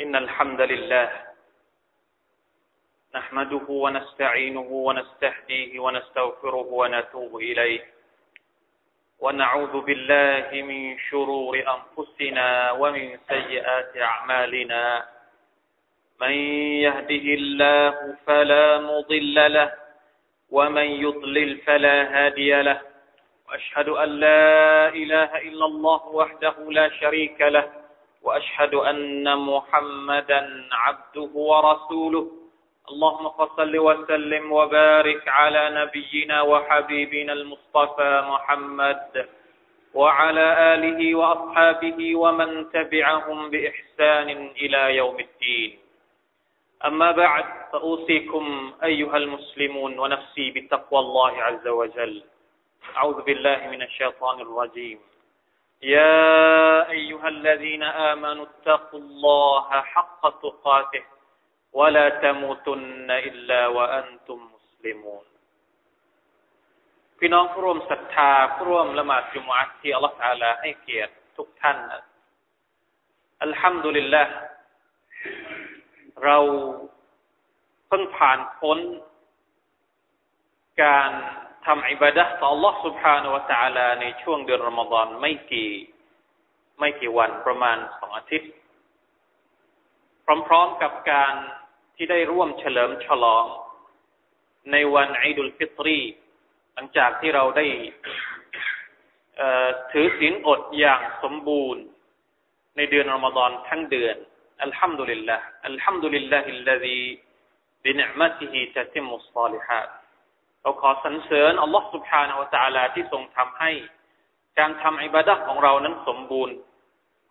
إن الحمد لله نحمده ونستعينه ونستهديه ونستغفره ونتوب إليه ونعوذ بالله من شرور أنفسنا ومن سيئات أعمالنا من يهده الله فلا مضل له ومن يضلل فلا هادي له وأشهد أن لا إله إلا الله وحده لا شريك له وأشهد أن محمدا عبده ورسوله. اللهم صل وسلم وبارك على نبينا وحبيبنا المصطفى محمد وعلى آله وأصحابه ومن تبعهم بإحسان إلى يوم الدين. أما بعد فأوصيكم أيها المسلمون ونفسي بتقوى الله عز وجل. أعوذ بالله من الشيطان الرجيم. يا أيها الذين آمنوا اتقوا الله حق تقاته ولا تموتن إلا وأنتم مسلمون พี่น้องผู้ร่วมศรัทธาผู้ร่วมละหมาดจุมอัตที่อัลลอฮฺตาลาให้เกียรติทุกท่านอัลฮัมดุลิลละเราเพิ่งผ่านพ้นการ ทำอิบาดะต่อ Allah سبحانه และ تعالى ในช่วงเดือนรอมฎอนไม่กี่ไม่กี่วันประมาณสองอาทิตย์ พร้อมๆกับการที่ได้ร่วมเฉลิมฉลอง ในวันอิดุลฟิตรี หลังจากที่เราได้ถือศีลอดอย่างสมบูรณ์ ในเดือนรอมฎอนทั้งเดือนอัลฮัมดุลิลละอัลฮัมดุลิลลาฮิลลาฮีบินิมะติฮิตะติมุสซาลิฮัด เราขอสรรเสริญอัลลอฮฺสุบฮานาอัลตะลาที่ทรงทำให้ การทำอิบาดะของเรานั้นสมบูรณ์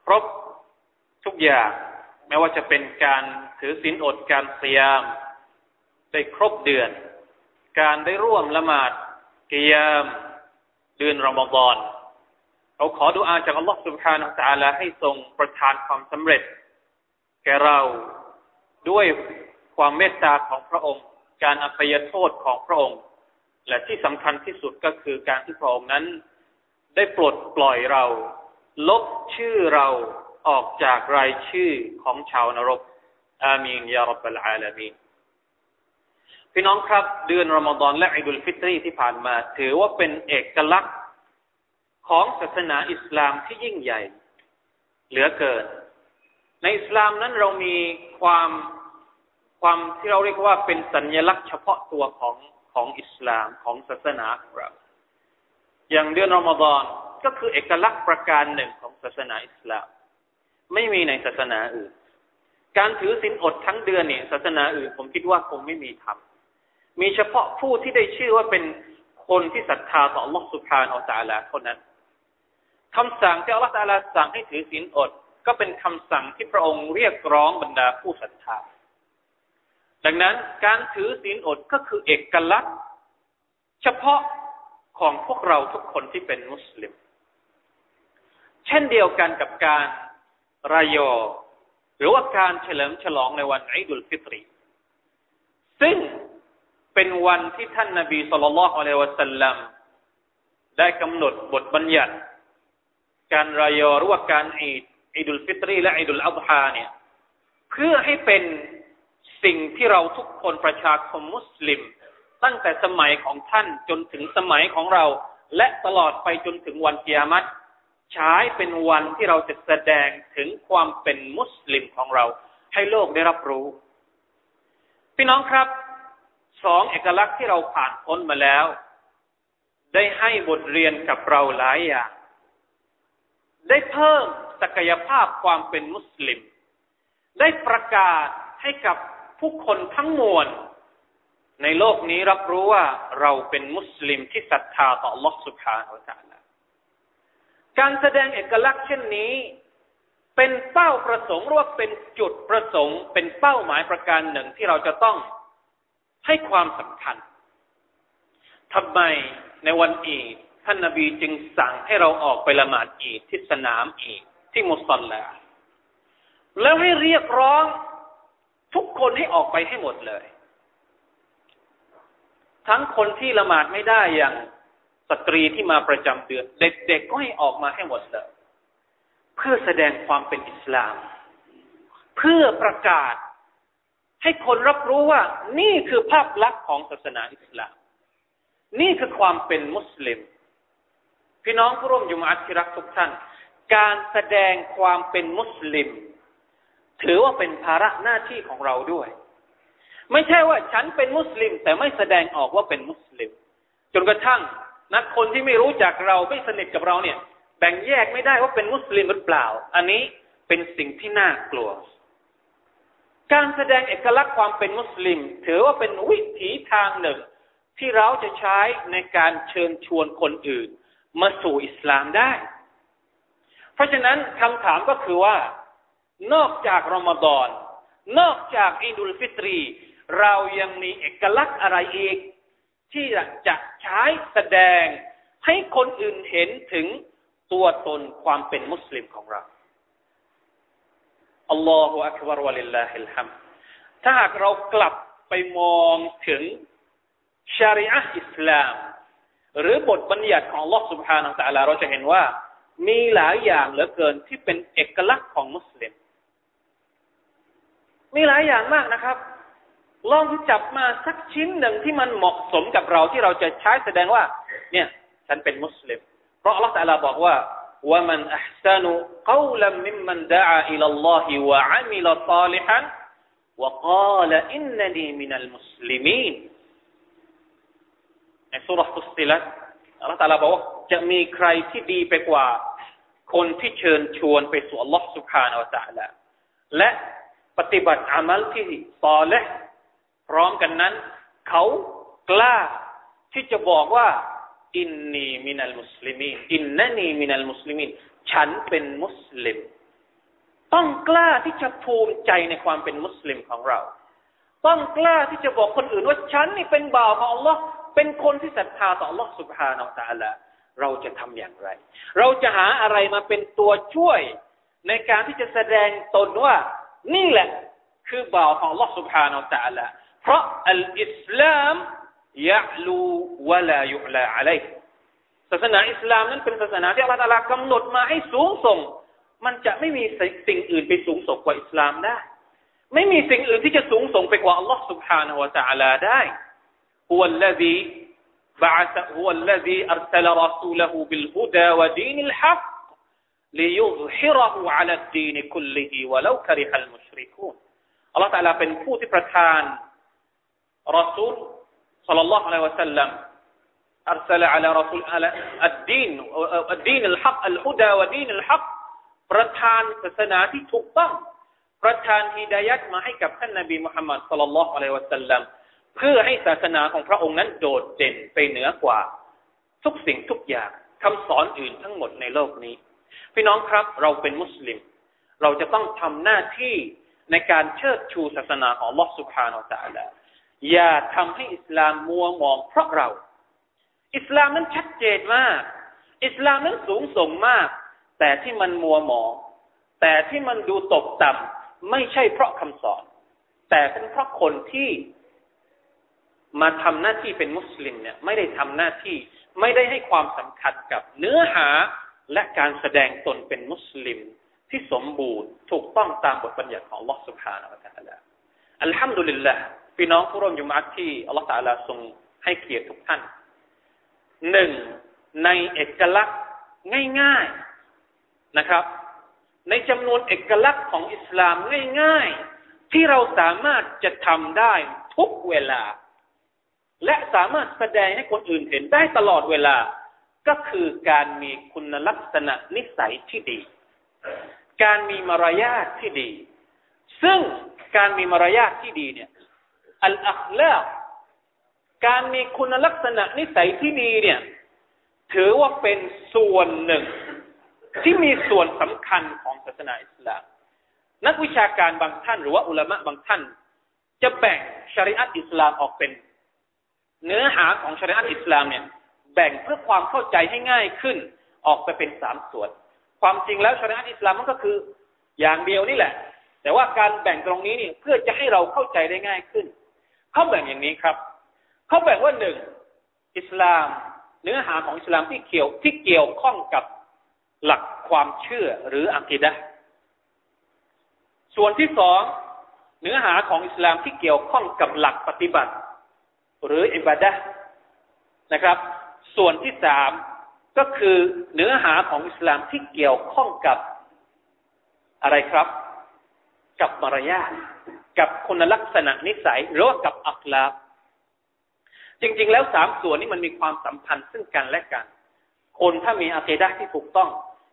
ครบทุกอย่างไม่ว่าจะเป็นการถือศีลอดการสยมได้ครบเดือน การได้ร่วมละหมาดกิยามเดือนรอมฎอนเราขอดุอาจากอัลลอฮฺสุบฮานาอัลลอฮให้ทรงประทานความสำเร็จ แก่เราด้วยความเมตตาของพระองค์ การอภัยโทษของพระองค์ และที่สำคัญที่สุดก็คือการที่พระองค์นั้น ได้ปลดปล่อยเรา ลบชื่อเราออกจากรายชื่อของชาวนรก อามีนยารับบลอาลามีนพี่น้องครับ เดือนรอมฎอนและอิดุลฟิตรีที่ผ่านมา ถือว่าเป็นเอกลักษณ์ของศาสนาอิสลามที่ยิ่งใหญ่ เหลือเกิน ในอิสลามนั้นเรามีความความที่เราเรียกว่าเป็นสัญญลักษณ์เฉพาะตัวของ ของอิสลามของศาสนาของเรา อย่างเดือนรอมฎอนก็คือเอกลักษณ์ประการหนึ่งของศาสนาอิสลาม ไม่มีในศาสนาอื่น การถือศีลอดทั้งเดือนเนี่ยศาสนาอื่น ผมคิดว่าคงไม่มีทำมีเฉพาะผู้ที่ได้ชื่อว่าเป็นคนที่ศรัทธาต่อ Allah سبحانه และ تعالى เท่านั้นคำสั่งที่ Allah تعالى สั่งให้ถือศีลอด ก็เป็นคำสั่งที่พระองค์เรียกร้องบรรดาผู้ศรัทธา ดังนั้นการถือศีลอดก็คือเอกลักษณ์ เฉพาะของพวกเราทุกคนที่เป็นมุสลิม เช่นเดียวกันกับการรายอ หรือว่าการเฉลิมฉลองในวันอิดุลฟิตรี ซึ่งเป็นวันที่ท่านนาบีสุลต่านละอัลลอฮฺสัลลัมได้กำหนดบทบัญญัติ การรายอหรือว่าการอิดอิดุลฟิตรี และอิดุลอัฎฮาเนี่ย เพื่อให้เป็น สิ่งที่เราทุกคนประชาคมมุสลิม ตั้งแต่สมัยของท่านจนถึงสมัยของเรา และตลอดไปจนถึงวันเกียรติใช้เป็นวันที่เราจะแสดงถึงความเป็นมุสลิมของเรา ให้โลกได้รับรู้ พี่น้องครับสองเอกลักษณ์ที่เราผ่านพ้นมาแล้ว ได้ให้บทเรียนกับเราหลายอย่าง ได้เพิ่มศักยภาพความเป็นมุสลิม ได้ประกาศให้กับ ผู้คนทั้งมวลในโลกนี้รับรู้ว่าเราเป็นมุสลิมที่ศรัทธาต่อ Allah سبحانه และ تعالى การแสดงเอกลักษณ์เช่นนี้ เป็นเป้าประสงค์หรือว่าเป็นจุดประสงค์ เป็นเป้าหมายประการหนึ่งที่เราจะต้องให้ความสำคัญทำไมในวันอีดท่านนาบีจึงสั่งให้เราออกไปละหมาดอีดที่สนามอีดที่มุสลิมแล้วให้เรียกร้อง ทุกคนให้ออกไปให้หมดเลย ทั้งคนที่ละหมาดไม่ได้อย่างสตรีที่มาประจำเดือน เด็กๆก็ให้ออกมาให้หมดเลย เพื่อแสดงความเป็นอิสลาม เพื่อประกาศ ให้คนรับรู้ว่า นี่คือภาพลักษณ์ของศาสนาอิสลาม นี่คือความเป็นมุสลิม พี่น้องผู้ร่วมยุมาที่รักทุกท่าน การแสดงความเป็นมุสลิม ถือว่าเป็นภาระหน้าที่ของเราด้วย ไม่ใช่ว่าฉันเป็นมุสลิม แต่ไม่แสดงออกว่าเป็นมุสลิม จนกระทั่ง นักคนที่ไม่รู้จักเราไม่สนิทกับเราเนี่ย แบ่งแยกไม่ได้ว่าเป็นมุสลิมหรือเปล่า อันนี้เป็นสิ่งที่น่ากลัว การแสดงเอกลักษณ์ความเป็นมุสลิม ถือว่าเป็นวิถีทางหนึ่ง ที่เราจะใช้ในการเชิญชวนคนอื่น มาสู่อิสลามได้ เพราะฉะนั้นคำถามก็คือว่า นอกจากรอมฎอน นอกจากอิดุลฟิตรี เรายังมีเอกลักษณ์อะไรอีก ที่จะใช้แสดงให้คนอื่นเห็นถึงตัวตนความเป็นมุสลิมของเราอัลลอฮฺอักบารวะลิลลาฮิลฮัมถ้าหากเรากลับไปมองถึงชาริอะห์อิสลาม หรือบทบัญญัติของลอสุบฮานะตะอัล wa ฮ์เราจะเห็นว่า มีหลายอย่างเหลือเกินที่เป็นเอกลักษณ์ของมุสลิม มีหลายอย่างมากนะครับ ลองจับมาสักชิ้นหนึ่งที่มันเหมาะสมกับเราที่เราจะใช้แสดงว่า เนี่ย ฉันเป็นมุสลิม เพราะอัลลอฮฺบอกว่าว่ามันอัพซานุกล่าวมิมันดาอิลลอฮิวะอามิลตาลิฮันวะกาลอินนีมินัลมุสลิมีนในสุรษุสติลัตอัลลอฮฺตาลาบอกว่าจะมีใครที่ดีไปกว่า คนที่เชิญชวนไปสู่อัลลอฮฺสุบฮานาอัลลอฮฺและ ปฏิบัติอามัลที่ตอและพร้อมกันนั้น เขากล้าที่จะบอกว่า อินนีมินัลมุสลิมีนอินนันีมินัลมุสลิมีนฉันเป็นมุสลิม ต้องกล้าที่จะภูมิใจในความเป็นมุสลิมของเรา ต้องกล้าที่จะบอกคนอื่นว่าฉันนี่เป็นบ่าวของ Allah เป็นคนที่ศรัทธาต่อ Allah سبحانه และ تعالى เราจะทำอย่างไร เราจะหาอะไรมาเป็นตัวช่วย ในการที่จะแสดงตนว่า นี่แหละ คือบ่าวของ Allah سبحانه และ تعالى เพราะอัลอิสลามยะลูวะลายุลาอะลัยศาสนาอิสลามนั้นเป็นศาสนาที่อัลลอฮฺกำหนดมาให้สูงส่ง มันจะไม่มีสิ่งอื่นไปสูงส่งกว่าอิสลามได้ ไม่มีสิ่งอื่นที่จะสูงส่งไปกว่าอัลลอฮฺ سبحانه และ تعالى ได้ هو الذي بعث هو الذي أرسل رسوله بالهدى ودين الحق ليظهره على الدين كله ولو كره المشركون อัลลอฮฺ تعالى เป็นผู้ที่ประทานรอซูลสัลลัลลอฮุอะลัยฮิวะสัลลัม أرسل على رسول على الدين الدين الحق الهدى ودين الحق ประทานศาสนาที่ถูกต้องประทานฮิดายัดมาให้กับท่านนบีมุฮัมมัดสัลลัลลอฮุอะลัยฮิวะสัลลัมเพื่อให้ศาสนาของพระองค์นั้นโดดเด่นไปเหนือกว่า ทุกสิ่งทุกอย่างคำสอนอื่นทั้งหมดในโลกนี้ พี่น้องครับเราเป็นมุสลิม เราจะต้องทำหน้าที่ในการเชิดชูศาสนาของลอสุภาโนตาละอย่าทำให้อิสลามมัวมองเพราะเรา อิสลามนั้นชัดเจนมาก อิสลามนั้นสูงส่งมาก แต่ที่มันมัวหมอง แต่ที่มันดูตกต่ำไม่ใช่เพราะคำสอน แต่เป็นเพราะคนที่มาทำหน้าที่เป็นมุสลิมเนี่ย ไม่ได้ทำหน้าที่ ไม่ได้ให้ความสำคัญกับเนื้อหา และการแสดงตนเป็นมุสลิมที่สมบูรณ์ถูกต้องตามบทบัญญัติของลอสุภานะตะลาอัลฮัมดุลิลละพี่น้องผู้ร่วมยุมาที่อัลลอฮฺตาลาทรงให้เกียรติทุกท่านหนึ่งในเอกลักษณ์ง่ายๆนะครับ ในจำนวนเอกลักษณ์ของอิสลามง่ายๆ ที่เราสามารถจะทำได้ทุกเวลา และสามารถแสดงให้คนอื่นเห็นได้ตลอดเวลา ก็คือการมีคุณลักษณะนิสัยที่ดี การมีมารยาทที่ดี ซึ่งการมีมารยาทที่ดีเนี่ยอัลอัคลาการมีคุณลักษณะนิสัยที่ดีเนี่ย ถือว่าเป็นส่วนหนึ่ง ที่มีส่วนสำคัญของศาสนาอิสลาม นักวิชาการบางท่าน หรือว่าอุลามะบางท่าน จะแบ่งชริอัตอิสลามออกเป็น เนื้อหาของชริอัตอิสลามเนี่ย แบ่งเพื่อความเข้าใจให้ง่ายขึ้น ออกไปเป็นสามส่วน ความจริงแล้วชริอัตอิสลามมันก็คือ อย่างเดียวนี่แหละ แต่ว่าการแบ่งตรงนี้เนี่ยเพื่อจะให้เราเข้าใจได้ง่ายขึ้น เขาแบ่งอย่างนี้ครับ เขาแบ่งว่าหนึ่งอิสลาม เนื้อหาของอิสลามที่เกี่ยวที่เกี่ยวข้องกับหลักความเชื่อหรืออักีดะส่วนที่สองเนื้อหาของอิสลามที่เกี่ยวข้องกับหลักปฏิบัติ หรืออิบาดะนะครับ ส่วนที่สามก็คือเนื้อหาของอิสลามที่เกี่ยวข้องกับอะไรครับ กับมารยาทกับคุณลักษณะนิสัยหรือว่ากับอัคลาจริง ๆ แล้วสามส่วนนี้มันมีความสัมพันธ์ซึ่งกันและกัน คนถ้ามีอาเกดะที่ถูกต้อง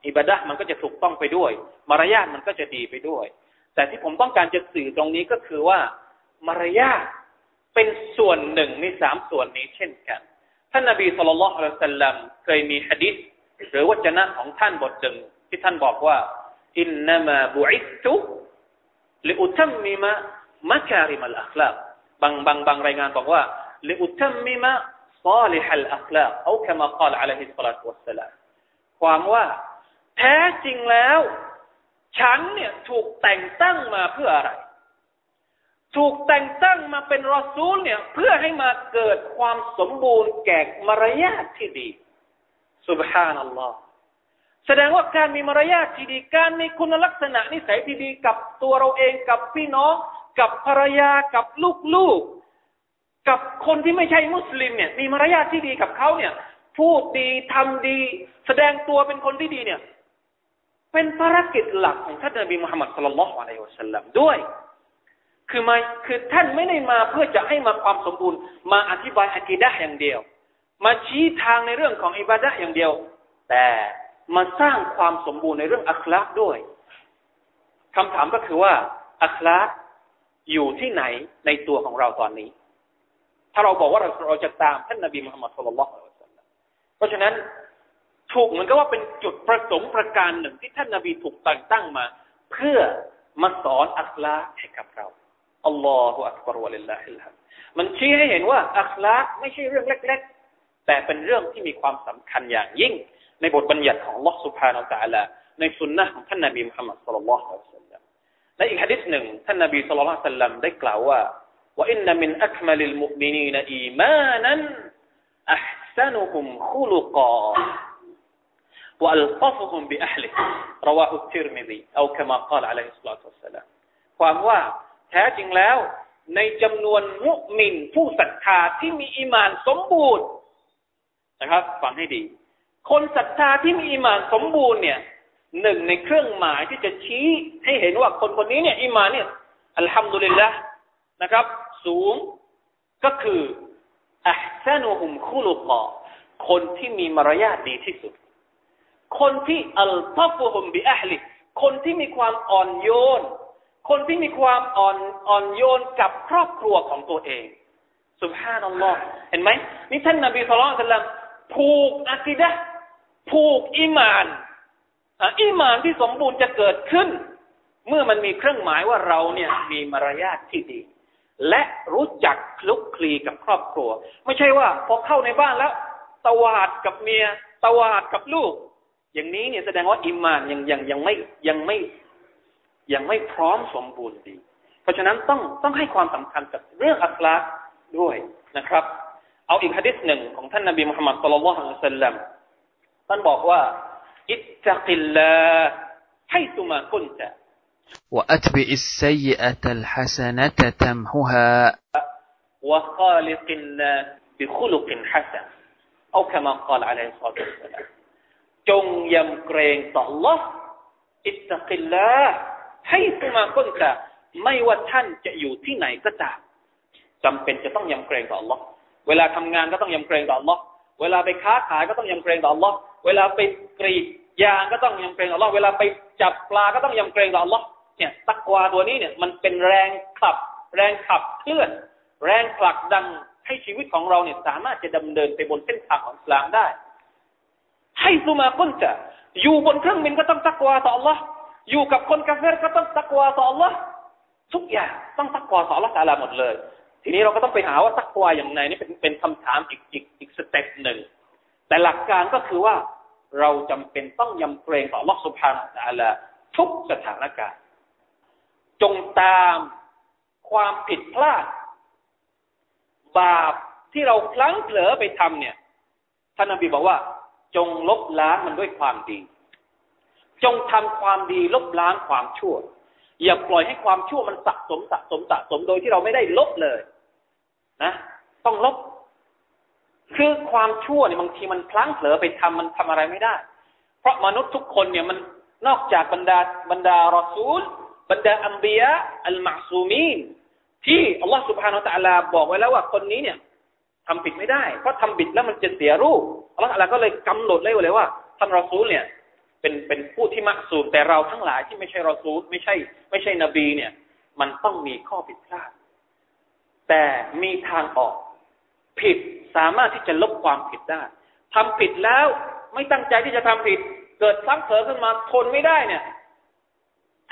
อิบาดะมันก็จะถูกต้องไปด้วย มารยาทมันก็จะดีไปด้วย แต่ที่ผมต้องการจะสื่อตรงนี้ก็คือว่ามารยาทเป็นส่วนหนึ่งในสามส่วนนี้เช่นกัน ท่านนบีสุลต่านละสัลลัมเคยมีฮะดิษหรือวจนะของท่านบทหนึ่งที่ท่านบอกว่าอินนามาบุอิตุลิอุตัมมิมะมะคาริมัลอัคลาบบางบางบางรายงานบอกว่าลิอุตัมมิมะซาลิฮัลอัคลาเอาคำกล่าวอะลัยฮิสซาลาตุวัสสลามความว่าแท้จริงแล้ว ฉันเนี่ยถูกแต่งตั้งมาเพื่ออะไร ถูกแต่งตั้งมาเป็นรอซูลเนี่ย เพื่อให้มาเกิดความสมบูรณ์แก่มารยาทที่ดีสุบฮานัลลอฮ์แสดงว่าการมีมารยาทที่ดีการมีคุณลักษณะนิสัยที่ดีกับตัวเราเองกับพี่น้อง กับภรรยากับลูกๆ กับคนที่ไม่ใช่มุสลิมเนี่ย มีมารยาทที่ดีกับเขาเนี่ย พูดดีทำดี แสดงตัวเป็นคนที่ดีเนี่ย เป็นภารกิจหลักของท่านนบีมุฮัมมัดสุลลัลลอฮุอะลัยฮิวะสัลลัมด้วย คือมาคือท่านไม่ได้มาเพื่อจะให้มาความสมบูรณ์ มาอธิบายอะกีดะอย่างเดียว มาชี้ทางในเรื่องของอิบาดะอย่างเดียว แต่มาสร้างความสมบูรณ์ในเรื่องอัคลากด้วยคำถามก็คือว่าอัคลากอยู่ที่ไหนในตัวของเราตอนนี้ ถ้าเราบอกว่าเราเราจะตามท่านนบีมุฮัมมัดสุลลัลละฮิวะสัลลัมเพราะฉะนั้นถูกเหมือนกับว่าเป็นจุดประสงค์ประการหนึ่งที่ท่านนบีถูกแต่งตั้งมา เพื่อมาสอนอัคลาให้กับเรา อัลลอฮฺอักบารวะลิลลาฮิลฮัมมันชี้ให้เห็นว่าอัคลากไม่ใช่เรื่องเล็ก ๆ แต่เป็นเรื่องที่มีความสำคัญอย่างยิ่งในบทบัญญัติของ Allah سبحانه และ تعالى ในสุนนะของท่านนบีมุฮัมมัดสุลลัลลอฮุอะลัยฮิวะสัลลัมในอีกฮะดิษหนึ่งท่านนบีสุลต่านละสัลลัมได้กล่าวว่าว่าอินนมินอัคมัลิลมุมินีนอีมานันอัพซันุฮุมคุลุกา وألطفهم بأهله رواه الترمذي أو كما قال عليه الصلاة والسلام ความว่า แท้จริงแล้ว ในจำนวนมุมินผู้ศรัทธาที่มีอิมานสมบูรณ์นะครับ ฟังให้ดี คนศรัทธาที่มีอิมานสมบูรณ์เนี่ยหนึ่งในเครื่องหมายที่จะชี้ให้เห็นว่าคนคนนี้เนี่ยอิมานเนี่ยอัลฮัมดุลิลละนะครับ สูงก็คืออัพซานุฮุมคุลุกอคนที่มีมารยาทดีที่สุด คนที่อัลตัฟุฮุมบิอัลิคนที่มีความอ่อนโยน คนที่มีความอ่อนอ่อนโยนกับครอบครัวของตัวเองสุบฮานัลลอฮ์เห็นไหมนี่ท่านนบีสุลต่านผูกอากิดะผูกอิมานอิมานที่สมบูรณ์จะเกิดขึ้น เมื่อมันมีเครื่องหมายว่าเราเนี่ยมีมารยาทที่ดี และรู้จักคลุกคลีกับครอบครัว ไม่ใช่ว่าพอเข้าในบ้านแล้ว ตวาดกับเมีย ตวาดกับลูก อย่างนี้เนี่ยแสดงว่าอิมานยังยังยังไม่ยังไม่ ยังไม่พร้อมสมบูรณ์ดี เพราะฉะนั้นต้องต้องให้ความสำคัญกับเรื่องอัคลาด้วยนะครับ เอาอีกฮะดิษหนึ่งของท่านนบีมุฮัมมัดสุลลัลลอฮุอะลัยฮิวะสัลลัมท่านบอกว่าอิตตะกิลลาให้ตุมาคุนตะ وأتبع السيئة الحسنة تمحها وخالق الناس بخلق حسن أو كما قال عليه الصلاة والسلام จงยำเกรงต่อ Allah อิตตะกิลลา ให้ตุมาคนตะไม่ว่าท่านจะอยู่ที่ไหนก็ตามจำเป็นจะต้องยำเกรงต่อ Allah เวลาทำงานก็ต้องยำเกรงต่อ Allah เวลาไปค้าขายก็ต้องยำเกรงต่อ Allah เวลาไปกรีดยางก็ต้องยำเกรงต่อ Allah เวลาไปจับปลาก็ต้องยำเกรงต่อ Allah เนี่ยตักวาตัวนี้เนี่ยมันเป็นแรงขับ แรงขับเคลื่อน แรงผลักดันให้ชีวิตของเราเนี่ยสามารถจะดำเนินไปบนเส้นทางของอิสลามได้ حيثما كنت จะอยู่บนเครื่องบินก็ต้องตักวาต่อ Allah อยู่กับคนกาเฟรก็ต้องตักวาต่อ Allah ทุกอย่างต้องตักวาต่อ Allah ตาลาหมดเลย ทีนี้เราก็ต้องไปหาว่าตักวาอย่างไรนี่เป็นเป็นคำถามอีกอีกอีกสเต็ปหนึ่งแต่หลักการก็คือว่าเราจำเป็นต้องยำเกรงต่อ Allah سبحانه และ تعالى ทุกสถานการณ์ จงตามความผิดพลาด บาปที่เราพลั้งเผลอไปทำเนี่ย ท่านนบีบอกว่า จงลบล้างมันด้วยความดี จงทำความดีลบล้างความชั่ว อย่าปล่อยให้ความชั่วมันสะสมสะสมสะสมโดยที่เราไม่ได้ลบเลย นะ ต้องลบ คือความชั่วเนี่ยบางทีมันพลั้งเผลอไปทำมันทำอะไรไม่ได้ เพราะมนุษย์ทุกคนเนี่ยมันนอกจากบรรดาบรรดารอซูล บรรดาอัมบียะอัลมาซูมีนที่อัลลอฮฺสุบฮานาอัลลอฮฺบอกไว้แล้วว่าคนนี้เนี่ยทำผิดไม่ได้ เพราะทำผิดแล้วมันจะเสียรูปอัลลอฮฺก็เลยกำหนดเลยว่าท่านรอซูลเนี่ย เป็นเป็นผู้ที่มักสูมแต่เราทั้งหลายที่ไม่ใช่รอซูลไม่ใช่ ไม่ใช่นบีเนี่ย มันต้องมีข้อผิดพลาด แต่มีทางออก ผิดสามารถที่จะลบความผิดได้ทำผิดแล้วไม่ตั้งใจที่จะทำผิด เกิดซ้ำเผลอขึ้นมาทนไม่ได้เนี่ย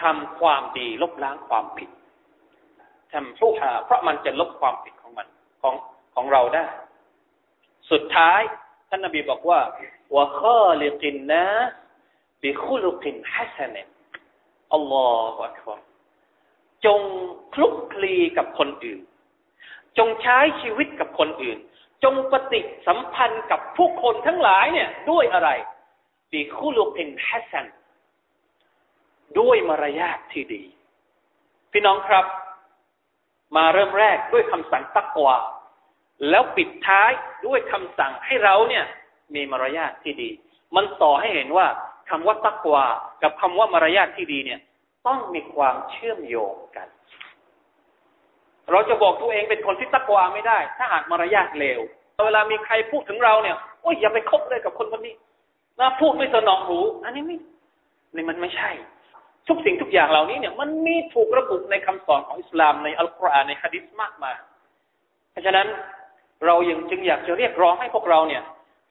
ทำความดีลบล้างความผิดทำผู้หาเพราะมันจะลบความผิดของมันของของเราได้ สุดท้ายท่านนบีบอกว่าว่าข้อลิกินนะ บิคุลุกินฮัสเนอัลลอฮฺอักบารจงคลุกคลีกับคนอื่น จงใช้ชีวิตกับคนอื่น จงปฏิสัมพันธ์กับผู้คนทั้งหลายเนี่ย ด้วยอะไรบิคุลุกินฮัสนด้วยมารยาทที่ดี พี่น้องครับ มาเริ่มแรกด้วยคำสั่งตักวาแล้วปิดท้ายด้วยคำสั่งให้เราเนี่ย มีมารยาทที่ดี มันต่อให้เห็นว่า คำว่าตักวากับคำว่ามารยาทที่ดีเนี่ย ต้องมีความเชื่อมโยงกัน เราจะบอกตัวเองเป็นคนที่ตักวาไม่ได้ ถ้าหากมารยาทเลวเวลามีใครพูดถึงเราเนี่ยโอ้ยอย่าไปคบเลยกับคนคนนี้นะพูดไม่สนองหู อันนี้ไม่นี่มันไม่ใช่ ทุกสิ่งทุกอย่างเหล่านี้เนี่ย มันมีถูกระบุในคำสอนของอิสลามในอัลกุรอานในฮะดิษมากมายเพราะฉะนั้นเรายังจึงอยากจะเรียกร้องให้พวกเราเนี่ย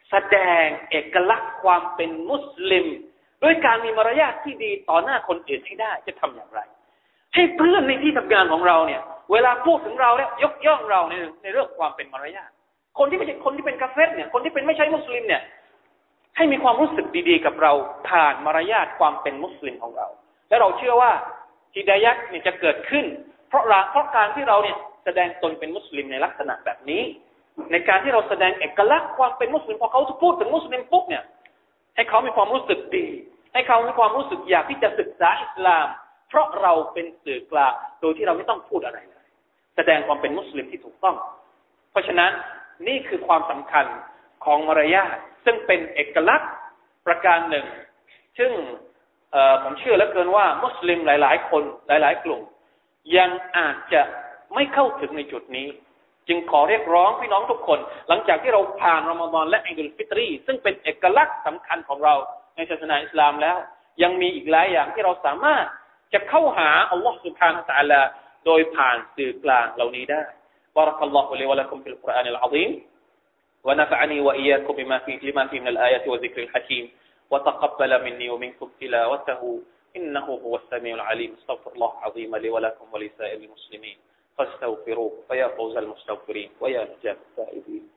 แสดงเอกลักษณ์ความเป็นมุสลิม ด้วยการมีมารยาทที่ดีต่อหน้าคนอื่นให้ได้จะทำอย่างไร ให้เพื่อนในที่ทำงานของเราเนี่ย เวลาพูดถึงเราแล้วยกย่องเราในในเรื่องความเป็นมารยาทคนที่ไม่ใช่คนที่เป็นกาเฟสเนี่ยคนที่เป็นไม่ใช่มุสลิมเนี่ย ให้มีความรู้สึกดีๆ กับเราผ่านมารยาทความเป็นมุสลิมของเรา และเราเชื่อว่าฮิดายักเนี่ยจะเกิดขึ้น เพราะเพราะการที่เราเนี่ยแสดงตนเป็นมุสลิมในลักษณะแบบนี้ ในการที่เราแสดงเอกลักษณ์ความเป็นมุสลิมพอเขาพูดถึงมุสลิมปุ๊บเนี่ย ให้เขามีความรู้สึกดี ให้เขามีความรู้สึกอยากที่จะศึกษาอิสลาม เพราะเราเป็นสื่อกลางโดยที่เราไม่ต้องพูดอะไรเลยแสดงความเป็นมุสลิมที่ถูกต้อง เพราะฉะนั้นนี่คือความสำคัญของมารยาทซึ่งเป็นเอกลักษณ์ประการหนึ่ง ซึ่งผมเชื่อแล้วเกินว่า มุสลิมหลาย ๆ คนหลาย ๆ กลุ่ม ยังอาจจะไม่เข้าถึงในจุดนี้ จึงขอเรียกร้องพี่น้องทุกคน หลังจากที่เราผ่านรอมฎอนและอิดุลฟิตรี ซึ่งเป็นเอกลักษณ์สำคัญของเราในศาสนาอิสลามแล้ว ยังมีอีกหลายอย่างที่เราสามารถจะเข้าหาอัลลอฮฺสุบฮานะตะลาโดยผ่านสื่อกลางเหล่านี้ได้ بارك الله لي ولكم في القرآن العظيم ونفعني وإياكم بما فيه لما فيه من الآيات والذكر الحكيم وتقبل مني ومنكم تلاوته إنه هو السميع العليم استغفر الله العظيم لي ولكم ولسائر المسلمين فاستغفروه فيا فوز المستغفرين ويا نجاة التائبين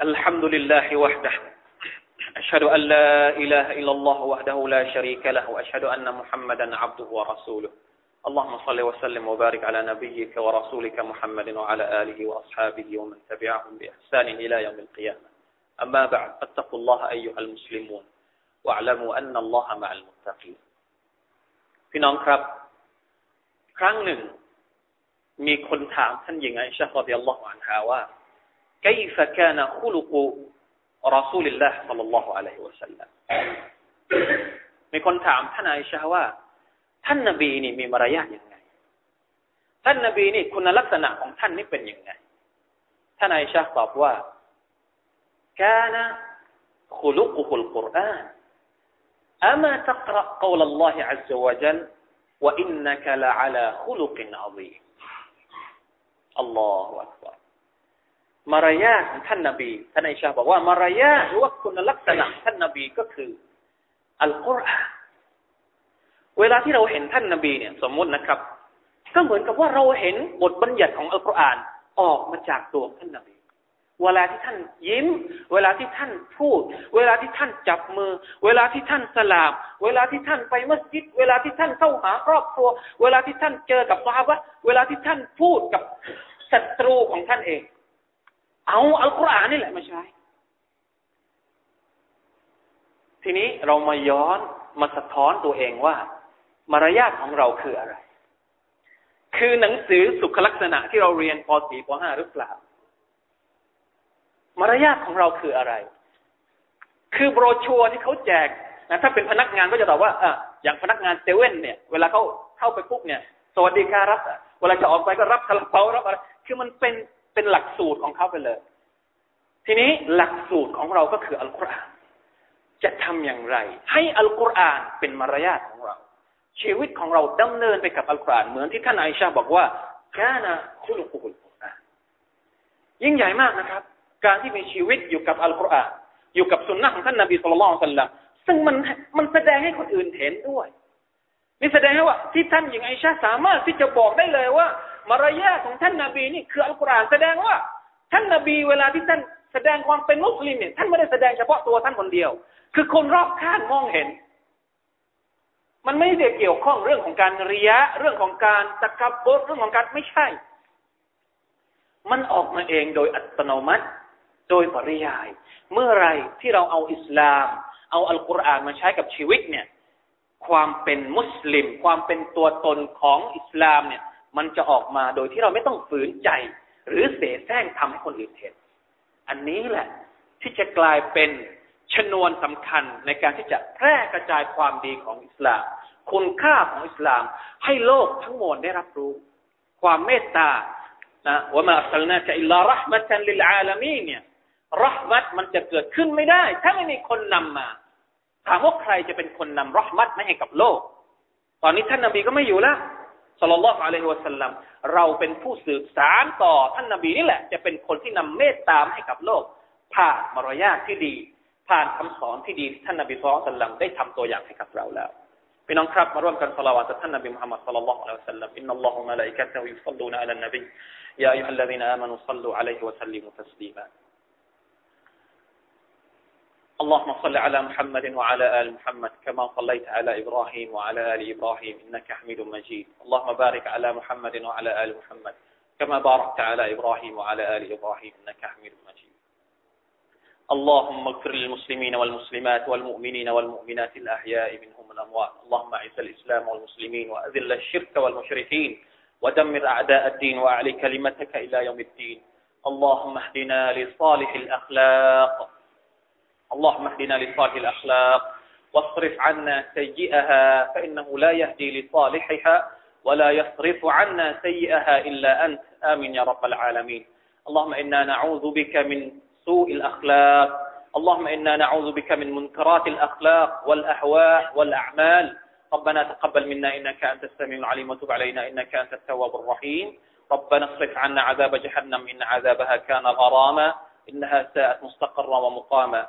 الحمد لله وحده. أشهد أن لا إله إلا الله وحده لا شريك له وأشهد أن محمدا عبده ورسوله. اللهم صل وسلم وبارك على نبيك ورسولك محمد وعلى آله وأصحابه ومن تبعهم بإحسان إلى يوم القيامة. أما بعد فاتقوا الله أيها المسلمون واعلموا أن الله مع المتقين พี่น้องครับ ครั้งหนึ่ง มีคนถามท่านหญิงไอชะรดิยัลลอฮุอันฮาว่า كيف كان خلق رسول الله صلى الله عليه وسلم มีคนถามท่านไอชะว่า ท่านนบีนี่มีมารยาทยังไง ท่านนบีนี่คุณลักษณะของท่านนี่เป็นยังไง ท่านไอชะตอบว่า كان خلقه القرآن أما تقرأ قول الله عز وجل وإنك لعلى خلق عظيم الله أكبر มารยาทของท่านนาบีท่านอิชาบอกว่ามารยาทหรือว่าคุณลักษณะท่านนาบีก็คืออัลกุรอานเวลาที่เราเห็นท่านนาบีเนี่ย สมมุตินะครับ ก็เหมือนกับว่าเราเห็นบทบัญญัติของอัลกุรอานออกมาจากตัวท่านนาบี ี เวลาที่ท่านยิ้ม เวลาที่ท่านพูด เวลาที่ท่านจับมือ เวลาที่ท่านสลาม เวลาที่ท่านไปมัสยิด เวลาที่ท่านเข้าหาครอบครัว เวลาที่ท่านเจอกับซาบะเวลาที่ท่านพูดกับศัตรูของท่านเอง เอาอัลกุรอานนี่แหละมาใช้ ทีนี้เรามาย้อนมาสะท้อนตัวเองว่า มารยาทของเราคืออะไร คือหนังสือสุขลักษณะที่เราเรียนป .4 ป .5 หรือเปล่า มารยาทของเราคืออะไร คือโบรชัวร์ที่เขาแจกนะถ้าเป็นพนักงานก็จะตอบว่าอะอย่างพนักงานเซเว่นเนี่ย เวลาเขาเข้าไปปุ๊บเนี่ย สวัสดีครับเวลาจะออกไปก็รับคาราเปารับอะไรคือมันเป็นเป็นหลักสูตรของเขาไปเลย ทีนี้หลักสูตรของเราก็คืออัลกุรอานจะทำอย่างไร ให้อัลกุรอานเป็นมารยาทของเรา ชีวิตของเราดำเนินไปกับอัลกุรอานเหมือนที่ท่านอิชาบอกว่าแค่นะคุลุกุลกุรอานยิ่งใหญ่มากนะครับ การที่มีชีวิตอยู่กับอัลกุรอานอยู่กับสุนนะของท่านนบีสุลต่านสัลลัมซึ่งมันมันแสดงให้คนอื่นเห็นด้วยนี่แสดงให้ว่าที่ท่านหญิงไอชาสามารถที่จะบอกได้เลยว่า มารยาทของท่านนาบีนี่คืออัลกุรอานแสดงว่า ท่านนาบีเวลาที่ท่านแสดงความเป็นมุสลิมเนี่ยท่านไม่ได้แสดงเฉพาะตัวท่านคนเดียว คือคนรอบข้างมองเห็น มันไม่ได้เกี่ยวข้องเรื่องของการเรียะเรื่องของการตะกับบดเรื่องของการไม่ใช่ มันออกมาเองโดยอัตโนมัติ โดยปริยาย เมื่อไรที่เราเอาอิสลาม เอาอัลกุรอานมาใช้กับชีวิตเนี่ย ความเป็นมุสลิม ความเป็นตัวตนของอิสลามเนี่ย มันจะออกมาโดยที่เราไม่ต้องฝืนใจ หรือเสแสร้งทำให้คนอื่นเห็น อันนี้แหละที่จะกลายเป็นชนวนสำคัญในการที่จะแพร่กระจายความดีของอิสลาม คุณค่าของอิสลาม ให้โลกทั้งมวลได้รับรู้ ความเมตตานะว่ามาอัลนาจะอิลลารห์มัตันลิลอาลามีเนี่ย รหมัตมันจะเกิดขึ้นไม่ได้ ถ้าไม่มีคนนำมา ถามว่าใครจะเป็นคนนำเราะห์มัตมาให้กับโลก ตอนนี้ท่านนบีก็ไม่อยู่แล้ว صلى الله عليه وسلم เราเป็นผู้สืบสารต่อท่านนบีนี่แหละ จะเป็นคนที่นำเมตตามาให้กับโลก ผ่านมารยาทที่ดี ผ่านคำสอนที่ดีท่านนบี صلى الله عليه وسلم ได้ทำตัวอย่างให้กับเราแล้วพี่น้องครับมาร่วมกันเศาะละวาตท่านนบีมุฮัมมัด صلى الله عليه وسلم إن الله وملائكته يصلون على النبي يا أيها الذين آمنوا صلوا عليه وسلموا تسليما اللهم صل على محمد وعلى آل محمد كما صليت على إبراهيم وعلى آل إبراهيم إنك حميد مجيد. اللهم بارك على محمد وعلى آل محمد كما باركت على إبراهيم وعلى آل إبراهيم إنك حميد مجيد. اللهم اغفر للمسلمين والمسلمات والمؤمنين والمؤمنات الأحياء منهم الأموات اللهم أعز الإسلام والمسلمين وأذل الشرك والمشركين ودمر أعداء الدين وأعلي كلمتك إلى يوم الدين. اللهم اهدنا لصالح الأخلاق اللهم اهدنا لصالح الأخلاق واصرف عنا سيئها فإنه لا يهدي لصالحها ولا يصرف عنا سيئها إلا أنت. آمين يا رب العالمين. اللهم إنا نعوذ بك من سوء الأخلاق. اللهم إنا نعوذ بك من منكرات الأخلاق والأهواء والأعمال. ربنا تقبل منا إنك أنت السميع العليم وتب علينا إنك أنت التواب الرحيم. ربنا اصرف عنا عذاب جهنم إن عذابها كان غراما. إنها ساءت مستقرا ومقاما.